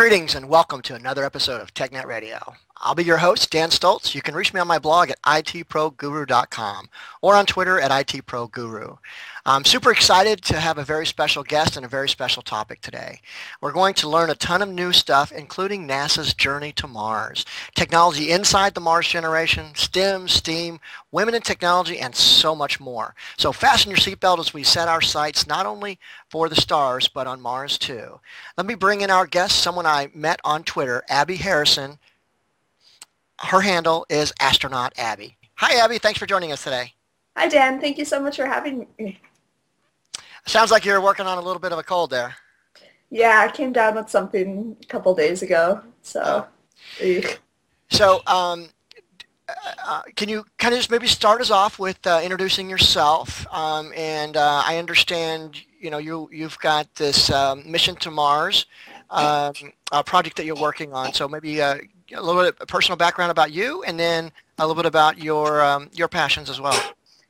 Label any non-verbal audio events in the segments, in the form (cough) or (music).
Greetings and welcome to another episode of TechNet Radio. I'll be your host, Dan Stolts. You can reach me on my blog at itproguru.com or on Twitter at itproguru. I'm super excited to have a very special guest and a very special topic today. We're going to learn a ton of new stuff, including NASA's journey to Mars, technology inside the Mars generation, STEM, STEAM, women in technology, and so much more. So fasten your seatbelt as we set our sights not only for the stars, but on Mars too. Let me bring in our guest, someone I met on Twitter, Abby Harrison, her handle is astronaut Abby. Hi, Abby. Thanks for joining us today. Hi, Dan. Thank you so much for having me. Sounds like you're working on a little bit of a cold there. Yeah, I came down with something a couple days ago. So, oh. so um, uh, can you kind of just maybe start us off with uh, introducing yourself? Um, and uh, I understand, you know, you you've got this um, mission to Mars um, project that you're working on. So maybe uh, a little bit of personal background about you, and then a little bit about your um, your passions as well.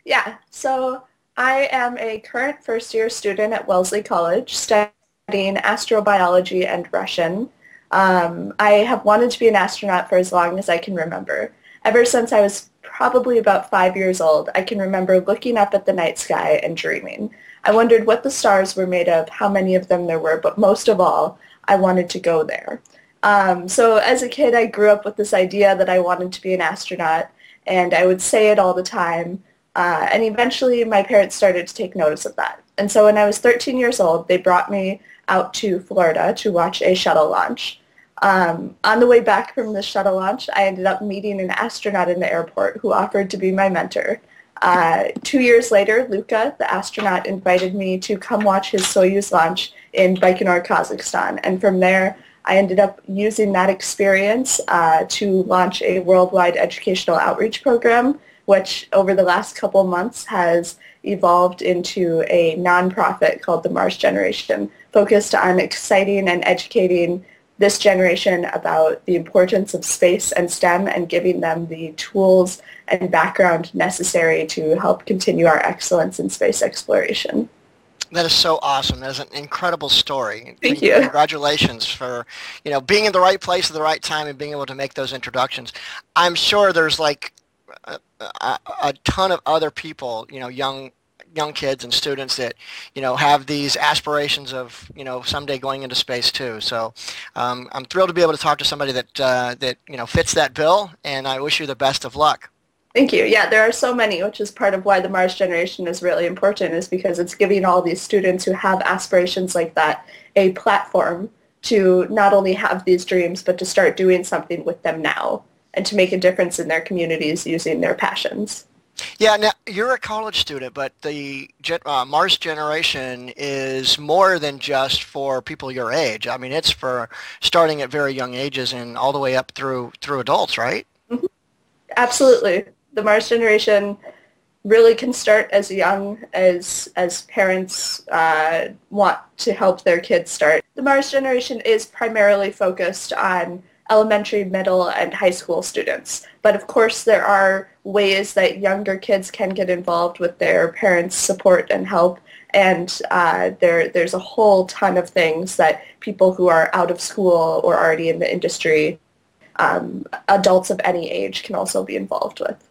Yeah. So I am a current first year student at Wellesley College studying astrobiology and Russian. Um, I have wanted to be an astronaut for as long as I can remember. Ever since I was probably about five years old, I can remember looking up at the night sky and dreaming. I wondered what the stars were made of, how many of them there were, but most of all, I wanted to go there. Um, so as a kid, I grew up with this idea that I wanted to be an astronaut, and I would say it all the time. Uh, and eventually, my parents started to take notice of that. And so when I was 13 years old, they brought me out to Florida to watch a shuttle launch. Um, on the way back from the shuttle launch, I ended up meeting an astronaut in the airport who offered to be my mentor. Uh, two years later, Luca, the astronaut, invited me to come watch his Soyuz launch in Baikonur, Kazakhstan. And from there, I ended up using that experience uh, to launch a worldwide educational outreach program, which over the last couple months has evolved into a nonprofit called the Mars Generation, focused on exciting and educating this generation about the importance of space and STEM and giving them the tools and background necessary to help continue our excellence in space exploration. That is so awesome. That is an incredible story. Thank you. Congratulations for, you know, being in the right place at the right time and being able to make those introductions. I'm sure there's like a, a, a ton of other people, you know, young young kids and students that you know have these aspirations of you know someday going into space too. So um, I'm thrilled to be able to talk to somebody that uh, that you know fits that bill, and I wish you the best of luck. Thank you. Yeah, there are so many, which is part of why the Mars generation is really important, is because it's giving all these students who have aspirations like that a platform to not only have these dreams, but to start doing something with them now and to make a difference in their communities using their passions. Yeah, now you're a college student, but the uh, Mars generation is more than just for people your age. I mean, it's for starting at very young ages and all the way up through through adults, right? Mm-hmm. Absolutely the Mars generation really can start as young as as parents uh, want to help their kids start. The Mars generation is primarily focused on elementary, middle, and high school students. But of course, there are ways that younger kids can get involved with their parents' support and help. And uh, there, there's a whole ton of things that people who are out of school or already in the industry, um, adults of any age, can also be involved with.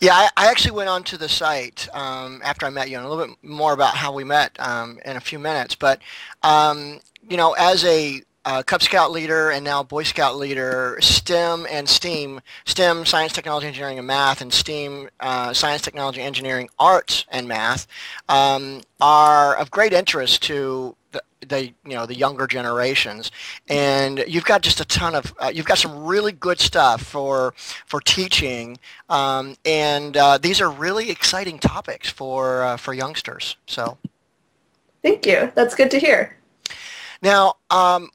Yeah, I, I, actually went onto the site um, after I met you, and a little bit more about how we met um, in a few minutes. But um, you know, as a uh, Cub Scout leader and now Boy Scout leader, STEM and STEAM, STEM, Science, Technology, Engineering, and Math, and STEAM, uh, Science, Technology, Engineering, Arts, and Math, um, are of great interest to the, you know the younger generations. And you've got just a ton of uh, you've got some really good stuff for for teaching. Um, and uh, these are really exciting topics for uh, for youngsters. So. Thank you. That's good to hear. Now um,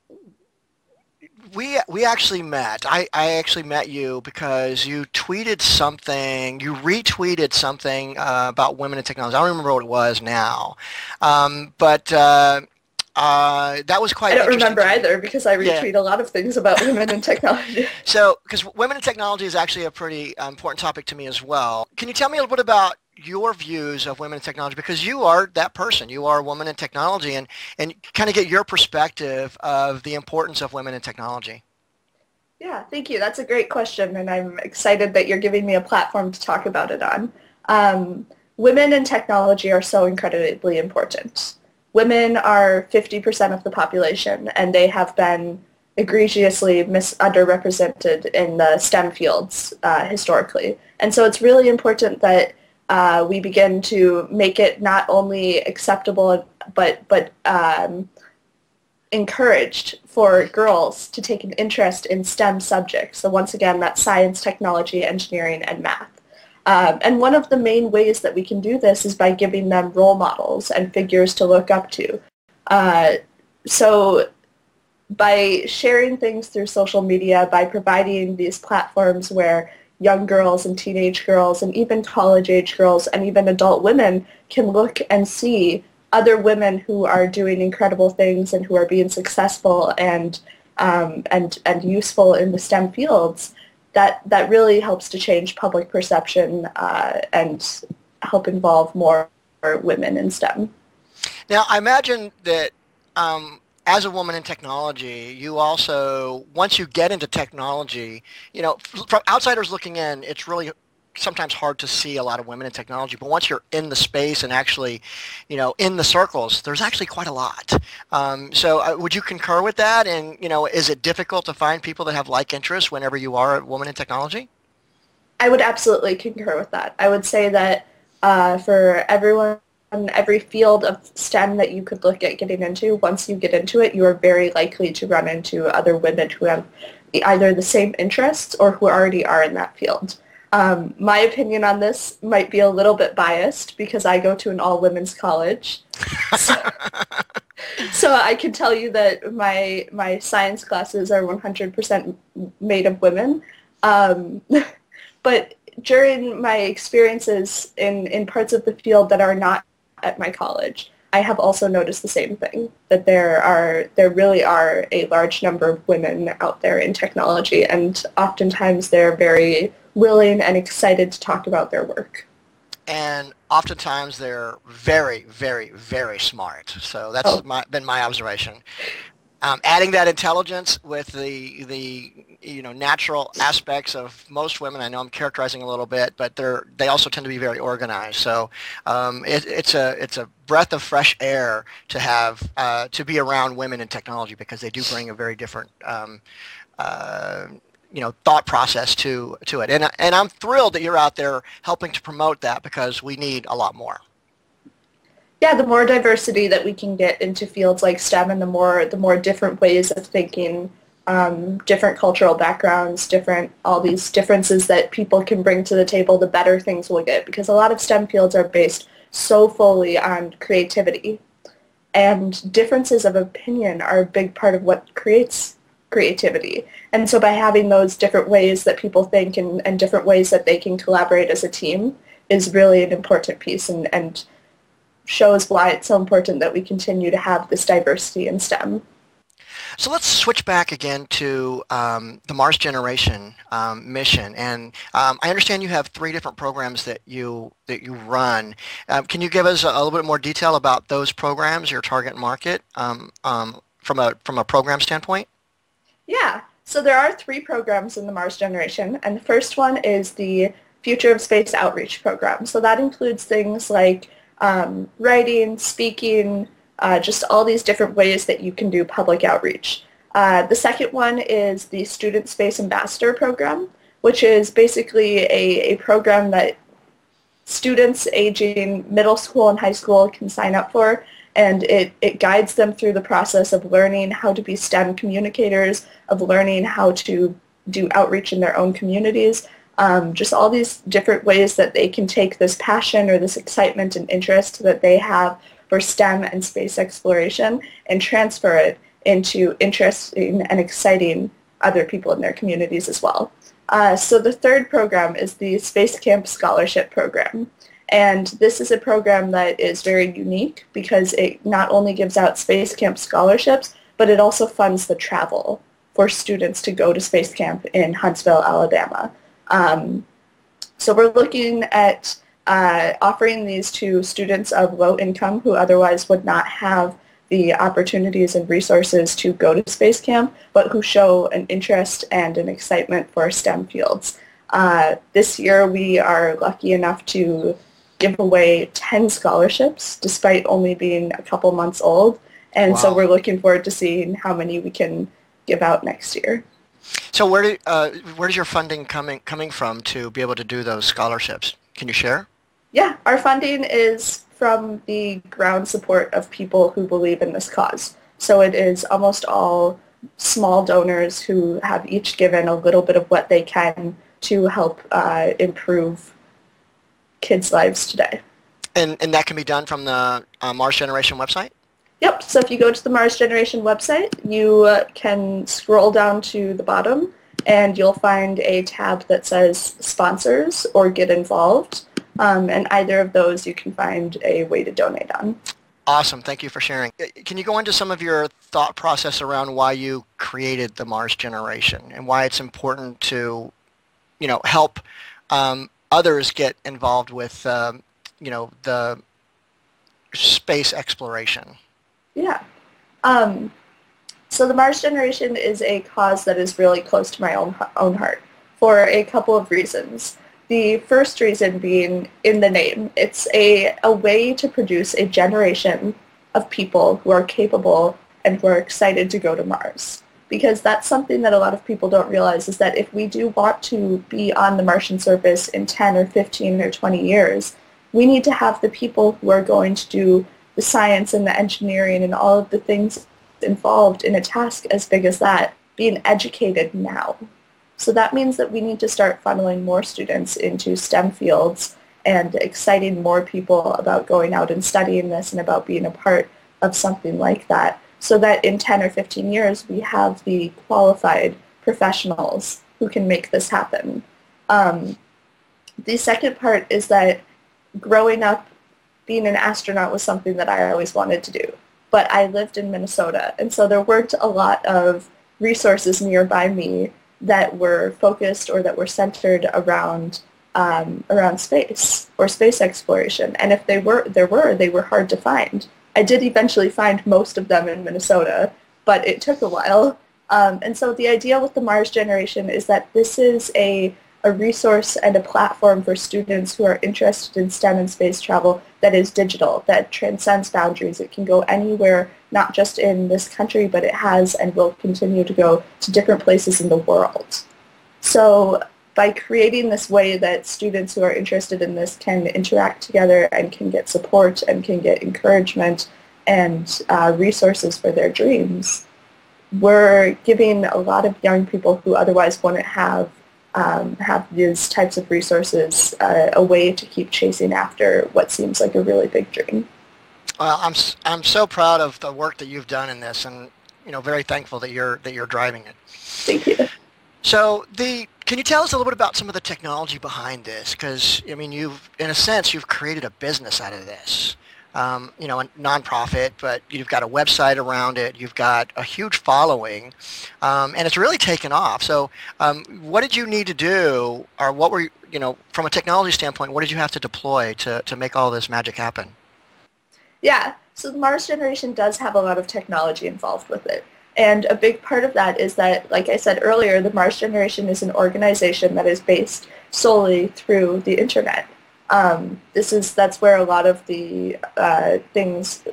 we we actually met. I, I actually met you because you tweeted something, you retweeted something uh, about women in technology. I don't remember what it was now, um, but uh, uh, that was quite. I don't remember either because I retweet yeah. a lot of things about women in technology. (laughs) so, because women in technology is actually a pretty uh, important topic to me as well. Can you tell me a little bit about your views of women in technology because you are that person. You are a woman in technology and, and kind of get your perspective of the importance of women in technology. Yeah, thank you. That's a great question, and I'm excited that you're giving me a platform to talk about it on. Um, women in technology are so incredibly important. Women are 50% of the population, and they have been egregiously mis- underrepresented in the STEM fields uh, historically. And so it's really important that uh, we begin to make it not only acceptable but but um, encouraged for girls to take an interest in STEM subjects. So once again, that's science, technology, engineering, and math. Um, and one of the main ways that we can do this is by giving them role models and figures to look up to. Uh, so by sharing things through social media, by providing these platforms where young girls and teenage girls and even college-age girls and even adult women can look and see other women who are doing incredible things and who are being successful and um, and and useful in the STEM fields, that that really helps to change public perception uh, and help involve more women in STEM. Now, I imagine that um, as a woman in technology, you also, once you get into technology, you know, from outsiders looking in, it's really sometimes hard to see a lot of women in technology, but once you're in the space and actually, you know, in the circles, there's actually quite a lot. Um, so uh, would you concur with that? And, you know, is it difficult to find people that have like interests whenever you are a woman in technology? I would absolutely concur with that. I would say that uh, for everyone in every field of STEM that you could look at getting into, once you get into it, you are very likely to run into other women who have either the same interests or who already are in that field. Um, my opinion on this might be a little bit biased because I go to an all-women's college. so, (laughs) so I can tell you that my my science classes are 100% made of women. Um, (laughs) but during my experiences in, in parts of the field that are not at my college, I have also noticed the same thing that there are there really are a large number of women out there in technology, and oftentimes they're very willing and excited to talk about their work. And oftentimes they're very, very, very smart. So that's oh. my, been my observation. Um, adding that intelligence with the the you know natural aspects of most women. I know I'm characterizing a little bit, but they're they also tend to be very organized. So um, it, it's a it's a breath of fresh air to have uh, to be around women in technology because they do bring a very different um, uh, you know thought process to to it. And and I'm thrilled that you're out there helping to promote that because we need a lot more yeah, the more diversity that we can get into fields like STEM and the more the more different ways of thinking, um, different cultural backgrounds, different all these differences that people can bring to the table, the better things will get. Because a lot of STEM fields are based so fully on creativity. And differences of opinion are a big part of what creates creativity. And so by having those different ways that people think and, and different ways that they can collaborate as a team is really an important piece. And, and shows why it's so important that we continue to have this diversity in STEM. So let's switch back again to um, the Mars Generation um, mission, and um, I understand you have three different programs that you that you run. Um, can you give us a, a, little bit more detail about those programs, your target market, um, um, from a from a program standpoint? Yeah. So there are three programs in the Mars Generation, and the first one is the Future of Space Outreach program. So that includes things like um, writing, speaking, uh, just all these different ways that you can do public outreach. Uh, the second one is the Student Space Ambassador Program, which is basically a, a program that students aging middle school and high school can sign up for and it, it guides them through the process of learning how to be STEM communicators, of learning how to do outreach in their own communities, um, just all these different ways that they can take this passion or this excitement and interest that they have for STEM and space exploration and transfer it into interesting and exciting other people in their communities as well. Uh, so the third program is the Space Camp Scholarship Program. And this is a program that is very unique because it not only gives out Space Camp scholarships, but it also funds the travel for students to go to Space Camp in Huntsville, Alabama. Um, so we're looking at uh, offering these to students of low income who otherwise would not have the opportunities and resources to go to Space Camp, but who show an interest and an excitement for STEM fields. Uh, this year we are lucky enough to give away 10 scholarships despite only being a couple months old. And wow. so we're looking forward to seeing how many we can give out next year. So where do, uh, where does your funding coming coming from to be able to do those scholarships? Can you share? Yeah, our funding is from the ground support of people who believe in this cause. So it is almost all small donors who have each given a little bit of what they can to help uh, improve kids' lives today. And, and that can be done from the uh, Mars Generation website? Yep. So if you go to the Mars Generation website, you uh, can scroll down to the bottom and you'll find a tab that says sponsors or get involved. Um, and either of those you can find a way to donate on. Awesome. Thank you for sharing. Uh, can you go into some of your thought process around why you created the Mars generation and why it's important to, you know, help um, others get involved with, um, you know, the space exploration? Yeah. Um, so the Mars generation is a cause that is really close to my own own heart for a couple of reasons. The first reason being in the name. It's a, a way to produce a generation of people who are capable and who are excited to go to Mars. Because that's something that a lot of people don't realize is that if we do want to be on the Martian surface in 10 or 15 or 20 years, we need to have the people who are going to do the science and the engineering and all of the things involved in a task as big as that being educated now. So that means that we need to start funneling more students into STEM fields and exciting more people about going out and studying this and about being a part of something like that so that in 10 or 15 years we have the qualified professionals who can make this happen. Um, the second part is that growing up, being an astronaut was something that I always wanted to do. But I lived in Minnesota, and so there weren't a lot of resources nearby me that were focused or that were centered around um, around space or space exploration. And if they were, there were, they were hard to find. I did eventually find most of them in Minnesota, but it took a while. Um, and so the idea with the Mars generation is that this is a, a resource and a platform for students who are interested in STEM and space travel that is digital, that transcends boundaries. It can go anywhere, not just in this country, but it has and will continue to go to different places in the world. So by creating this way that students who are interested in this can interact together and can get support and can get encouragement and uh, resources for their dreams, we're giving a lot of young people who otherwise wouldn't have um, have these types of resources uh, a way to keep chasing after what seems like a really big dream. Well, I'm I'm so proud of the work that you've done in this, and you know, very thankful that you're that you're driving it. Thank you. So the can you tell us a little bit about some of the technology behind this? Because I mean, you've in a sense you've created a business out of this. Um, you know, a nonprofit, but you've got a website around it. You've got a huge following, um, and it's really taken off. So, um, what did you need to do, or what were you, know, from a technology standpoint, what did you have to deploy to to make all this magic happen? Yeah. So Mars generation does have a lot of technology involved with it. And a big part of that is that, like I said earlier, the Mars Generation is an organization that is based solely through the internet. Um, this is that's where a lot of the uh, things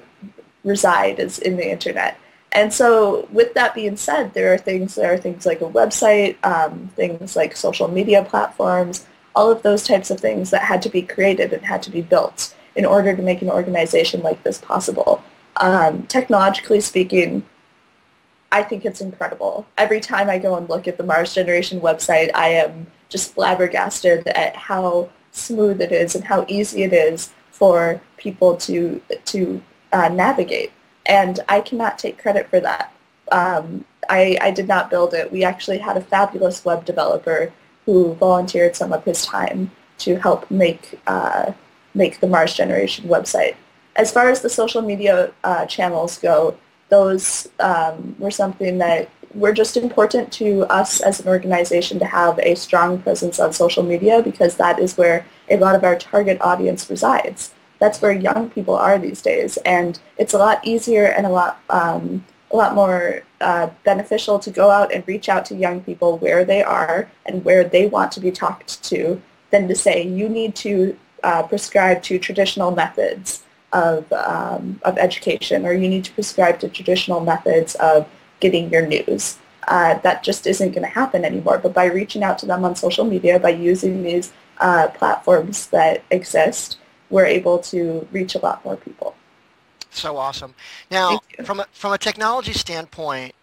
reside is in the internet. And so, with that being said, there are things there are things like a website, um, things like social media platforms, all of those types of things that had to be created and had to be built in order to make an organization like this possible. Um, technologically speaking, I think it's incredible. Every time I go and look at the Mars Generation website, I am just flabbergasted at how smooth it is and how easy it is for people to to uh, navigate. And I cannot take credit for that. Um, I, I did not build it. We actually had a fabulous web developer who volunteered some of his time to help make uh, make the Mars Generation website. As far as the social media uh, channels go, those um, were something that were just important to us as an organization to have a strong presence on social media because that is where a lot of our target audience resides. That's where young people are these days, and it's a lot easier and a lot um, a lot more uh, beneficial to go out and reach out to young people where they are and where they want to be talked to than to say you need to uh, prescribe to traditional methods of, um, of education or you need to prescribe to traditional methods of getting your news. Uh, that just isn't going to happen anymore. But by reaching out to them on social media, by using these uh, platforms that exist, we're able to reach a lot more people. So awesome. Now, from a, from a technology standpoint,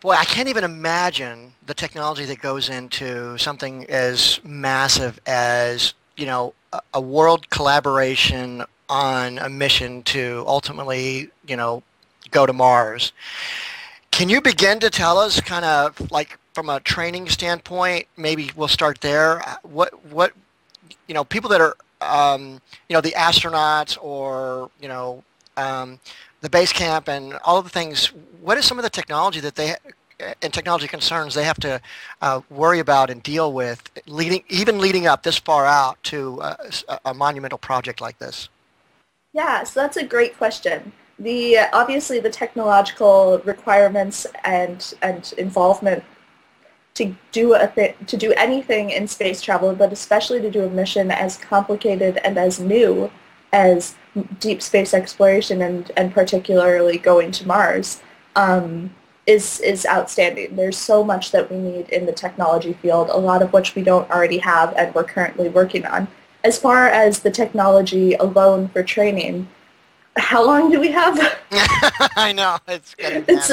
boy, I can't even imagine the technology that goes into something as massive as, you know, a, a world collaboration on a mission to ultimately, you know, go to Mars. Can you begin to tell us kind of like from a training standpoint, maybe we'll start there. What, what, you know, people that are um, you know, the astronauts or, you know, um, the base camp and all of the things, what is some of the technology that they, and technology concerns they have to uh, worry about and deal with, leading, even leading up this far out to uh, a monumental project like this? Yeah, so that's a great question. The obviously the technological requirements and and involvement to do a to do anything in space travel, but especially to do a mission as complicated and as new as deep space exploration and, and particularly going to Mars um, is is outstanding. There's so much that we need in the technology field, a lot of which we don't already have and we're currently working on. As far as the technology alone for training, how long do we have? (laughs) I know it's. It's.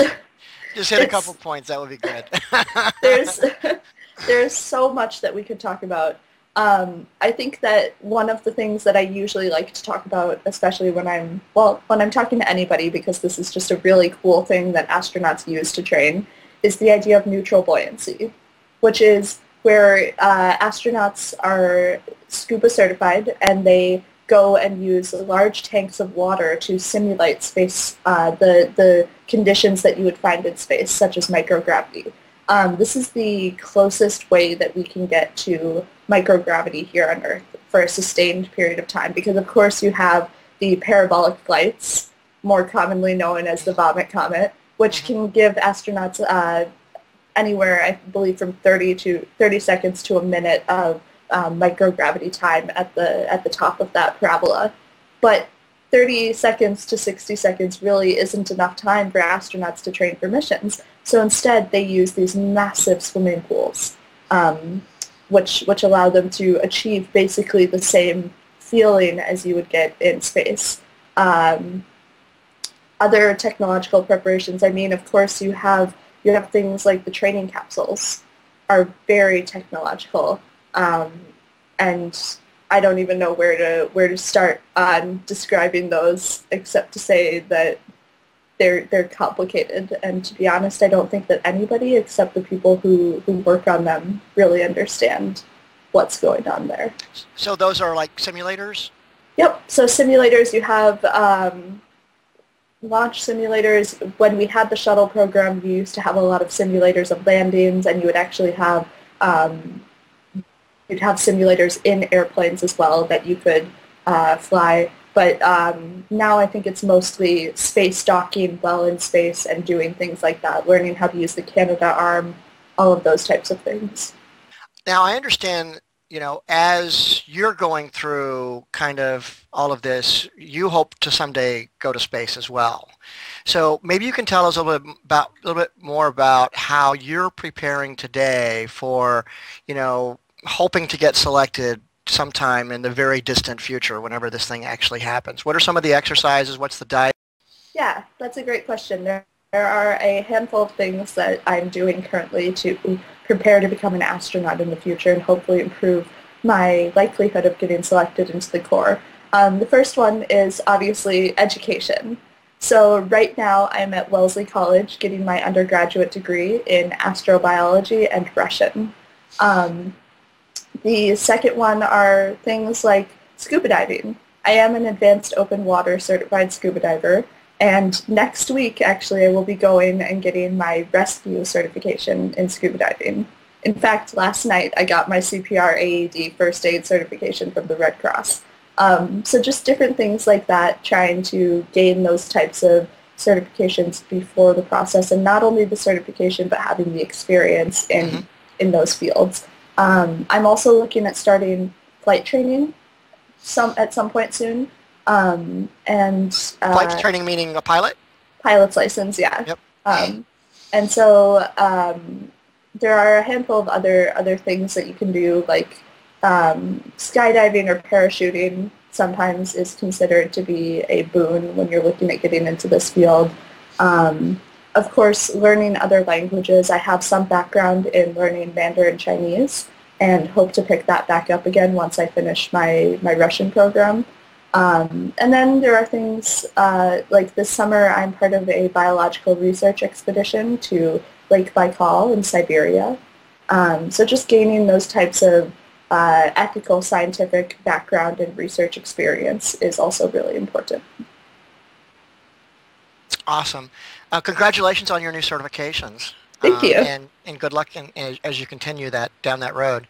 Just hit a couple points. That would be good. (laughs) there's (laughs) there's so much that we could talk about. Um, I think that one of the things that I usually like to talk about, especially when I'm well, when I'm talking to anybody, because this is just a really cool thing that astronauts use to train, is the idea of neutral buoyancy, which is where uh, astronauts are scuba certified and they go and use large tanks of water to simulate space, uh, the, the conditions that you would find in space, such as microgravity. Um, this is the closest way that we can get to microgravity here on Earth for a sustained period of time because, of course, you have the parabolic flights, more commonly known as the vomit comet, which mm-hmm. can give astronauts uh, anywhere, I believe, from 30 to 30 seconds to a minute of um, microgravity time at the at the top of that parabola. But 30 seconds to 60 seconds really isn't enough time for astronauts to train for missions. So instead, they use these massive swimming pools, um, which which allow them to achieve basically the same feeling as you would get in space. Um, other technological preparations. I mean, of course, you have you have things like the training capsules are very technological. Um, and I don't even know where to where to start on describing those, except to say that they're they're complicated. And to be honest, I don't think that anybody except the people who, who work on them really understand what's going on there. So those are like simulators. Yep. So simulators, you have um, launch simulators. When we had the shuttle program, we used to have a lot of simulators of landings, and you would actually have um, you'd have simulators in airplanes as well that you could uh, fly. But um, now I think it's mostly space docking while in space and doing things like that, learning how to use the Canadarm, all of those types of things. Now I understand, you know, as you're going through kind of all of this, you hope to someday go to space as well. So maybe you can tell us a little bit about a little bit more about how you're preparing today for, you know, hoping to get selected sometime in the very distant future whenever this thing actually happens. What are some of the exercises? What's the diet? Yeah, that's a great question. There, there are a handful of things that I'm doing currently to prepare to become an astronaut in the future and hopefully improve my likelihood of getting selected into the Corps. Um, the first one is obviously education. So right now I'm at Wellesley College getting my undergraduate degree in astrobiology and Russian. Um, the second one are things like scuba diving. I am an advanced open water certified scuba diver, and next week, actually, I will be going and getting my rescue certification in scuba diving. In fact, last night I got my CPR AED first aid certification from the Red Cross. Um, so just different things like that, trying to gain those types of certifications before the process, and not only the certification, but having the experience in, mm-hmm. in those fields. Um, I'm also looking at starting flight training some at some point soon. Um, and uh, flight training meaning a pilot? Pilot's license, yeah. Yep. Um, and so um, there are a handful of other other things that you can do, like um, skydiving or parachuting. Sometimes is considered to be a boon when you're looking at getting into this field. Um, of course, learning other languages. I have some background in learning Mandarin Chinese and hope to pick that back up again once I finish my, my Russian program. Um, and then there are things uh, like this summer I'm part of a biological research expedition to Lake Baikal in Siberia. Um, so just gaining those types of uh, ethical scientific background and research experience is also really important. Awesome. Uh, congratulations on your new certifications. Thank um, you. And, and good luck in, in, as you continue that down that road.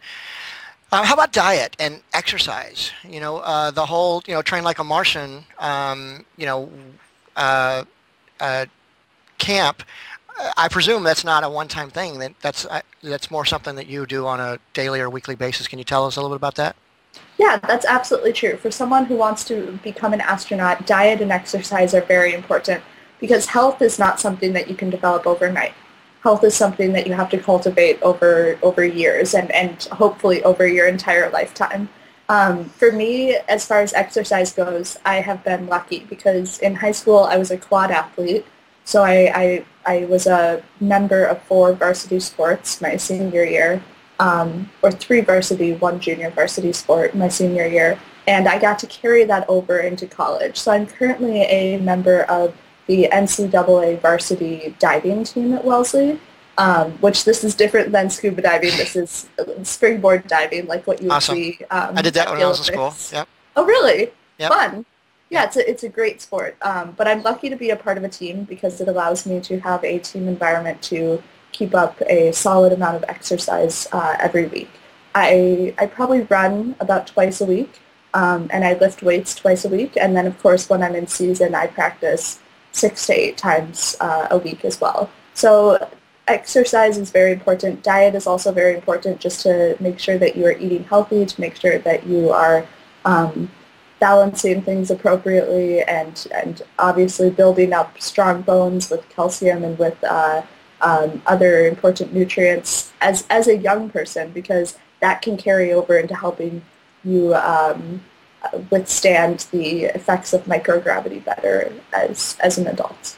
Uh, how about diet and exercise? You know, uh, the whole, you know, train like a Martian, um, you know, uh, uh camp. I presume that's not a one-time thing. That that's uh, that's more something that you do on a daily or weekly basis. Can you tell us a little bit about that? Yeah, that's absolutely true. For someone who wants to become an astronaut, diet and exercise are very important because health is not something that you can develop overnight health is something that you have to cultivate over over years and, and hopefully over your entire lifetime. Um, for me, as far as exercise goes, I have been lucky because in high school I was a quad athlete. So I, I, I was a member of four varsity sports my senior year, um, or three varsity, one junior varsity sport my senior year. And I got to carry that over into college. So I'm currently a member of the NCAA varsity diving team at Wellesley, um, which this is different than scuba diving. This is springboard diving, like what you would awesome. see. Um, I did that when I was in school. Yep. Oh, really? Yep. Fun. Yeah, it's a, it's a great sport. Um, but I'm lucky to be a part of a team because it allows me to have a team environment to keep up a solid amount of exercise uh, every week. I, I probably run about twice a week, um, and I lift weights twice a week. And then, of course, when I'm in season, I practice six to eight times uh, a week as well. So exercise is very important. Diet is also very important just to make sure that you are eating healthy, to make sure that you are um, balancing things appropriately and, and obviously building up strong bones with calcium and with uh, um, other important nutrients as, as a young person because that can carry over into helping you um, withstand the effects of microgravity better as, as an adult.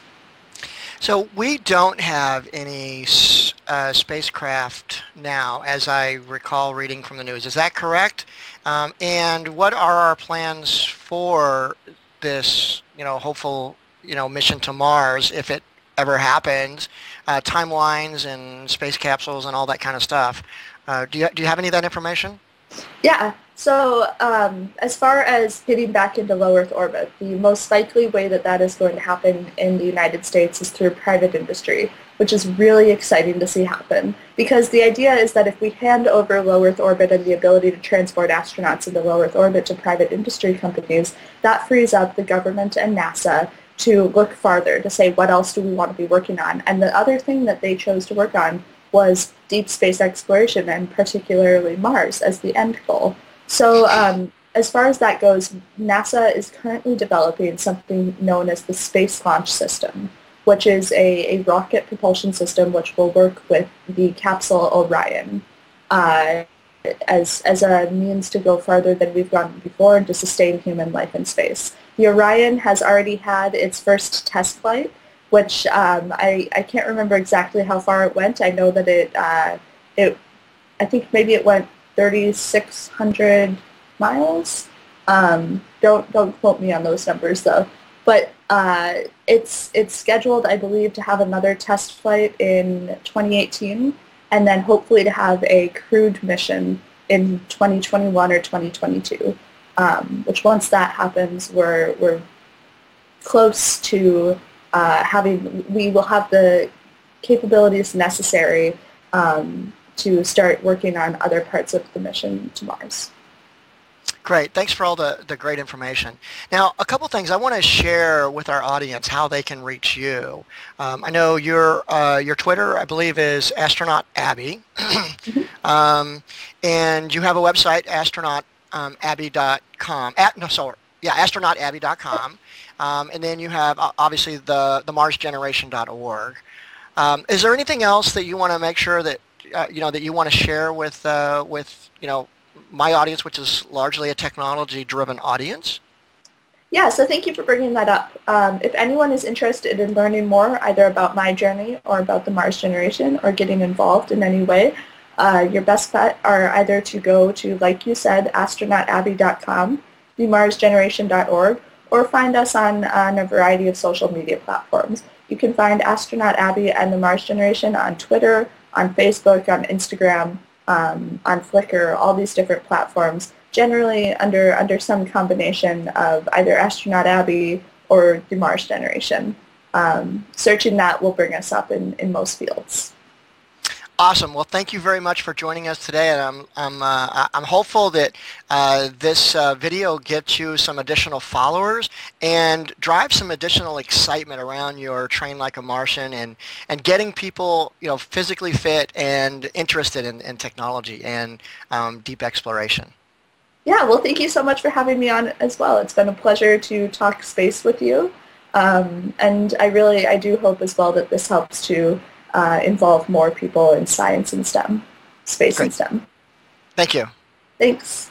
So we don't have any uh, spacecraft now, as I recall reading from the news. Is that correct? Um, and what are our plans for this, you know, hopeful, you know, mission to Mars if it ever happens? Uh, timelines and space capsules and all that kind of stuff. Uh, do you do you have any of that information? Yeah. So um, as far as getting back into low Earth orbit, the most likely way that that is going to happen in the United States is through private industry, which is really exciting to see happen. Because the idea is that if we hand over low Earth orbit and the ability to transport astronauts into low Earth orbit to private industry companies, that frees up the government and NASA to look farther, to say what else do we want to be working on. And the other thing that they chose to work on was deep space exploration and particularly Mars as the end goal. So um, as far as that goes, NASA is currently developing something known as the Space Launch System, which is a, a rocket propulsion system which will work with the capsule Orion uh, as, as a means to go farther than we've gone before and to sustain human life in space. The Orion has already had its first test flight, which um, I, I can't remember exactly how far it went. I know that it, uh, it I think maybe it went 3,600 miles. Um, don't don't quote me on those numbers though. But uh, it's it's scheduled, I believe, to have another test flight in 2018, and then hopefully to have a crewed mission in 2021 or 2022. Um, which once that happens, we're we're close to uh, having we will have the capabilities necessary um, to start working on other parts of the mission to Mars. Great. Thanks for all the, the great information. Now, a couple things I want to share with our audience how they can reach you. Um, I know your uh, your Twitter, I believe, is astronaut Abby, mm-hmm. um, and you have a website, astronautabby.com. Um, At, no, sorry, yeah, astronautabby.com, um, and then you have obviously the the MarsGeneration.org. Um, is there anything else that you want to make sure that uh, you know that you want to share with uh, with you know my audience, which is largely a technology-driven audience? Yeah, so thank you for bringing that up. Um, if anyone is interested in learning more either about my journey or about the Mars generation or getting involved in any way, uh, your best bet are either to go to, like you said, astronautabby.com, themarsgeneration.org, or find us on, on a variety of social media platforms. You can find Astronaut Abby and the Mars Generation on Twitter, on Facebook, on Instagram, um, on Flickr, all these different platforms, generally under, under some combination of either Astronaut Abby or the Mars Generation. Um, searching that will bring us up in, in most fields. Awesome. Well, thank you very much for joining us today, and I'm I'm uh, I'm hopeful that uh, this uh, video gets you some additional followers and drives some additional excitement around your train like a Martian and and getting people you know physically fit and interested in, in technology and um, deep exploration. Yeah. Well, thank you so much for having me on as well. It's been a pleasure to talk space with you, um, and I really I do hope as well that this helps to uh, involve more people in science and STEM, space Great. and STEM. Thank you. Thanks.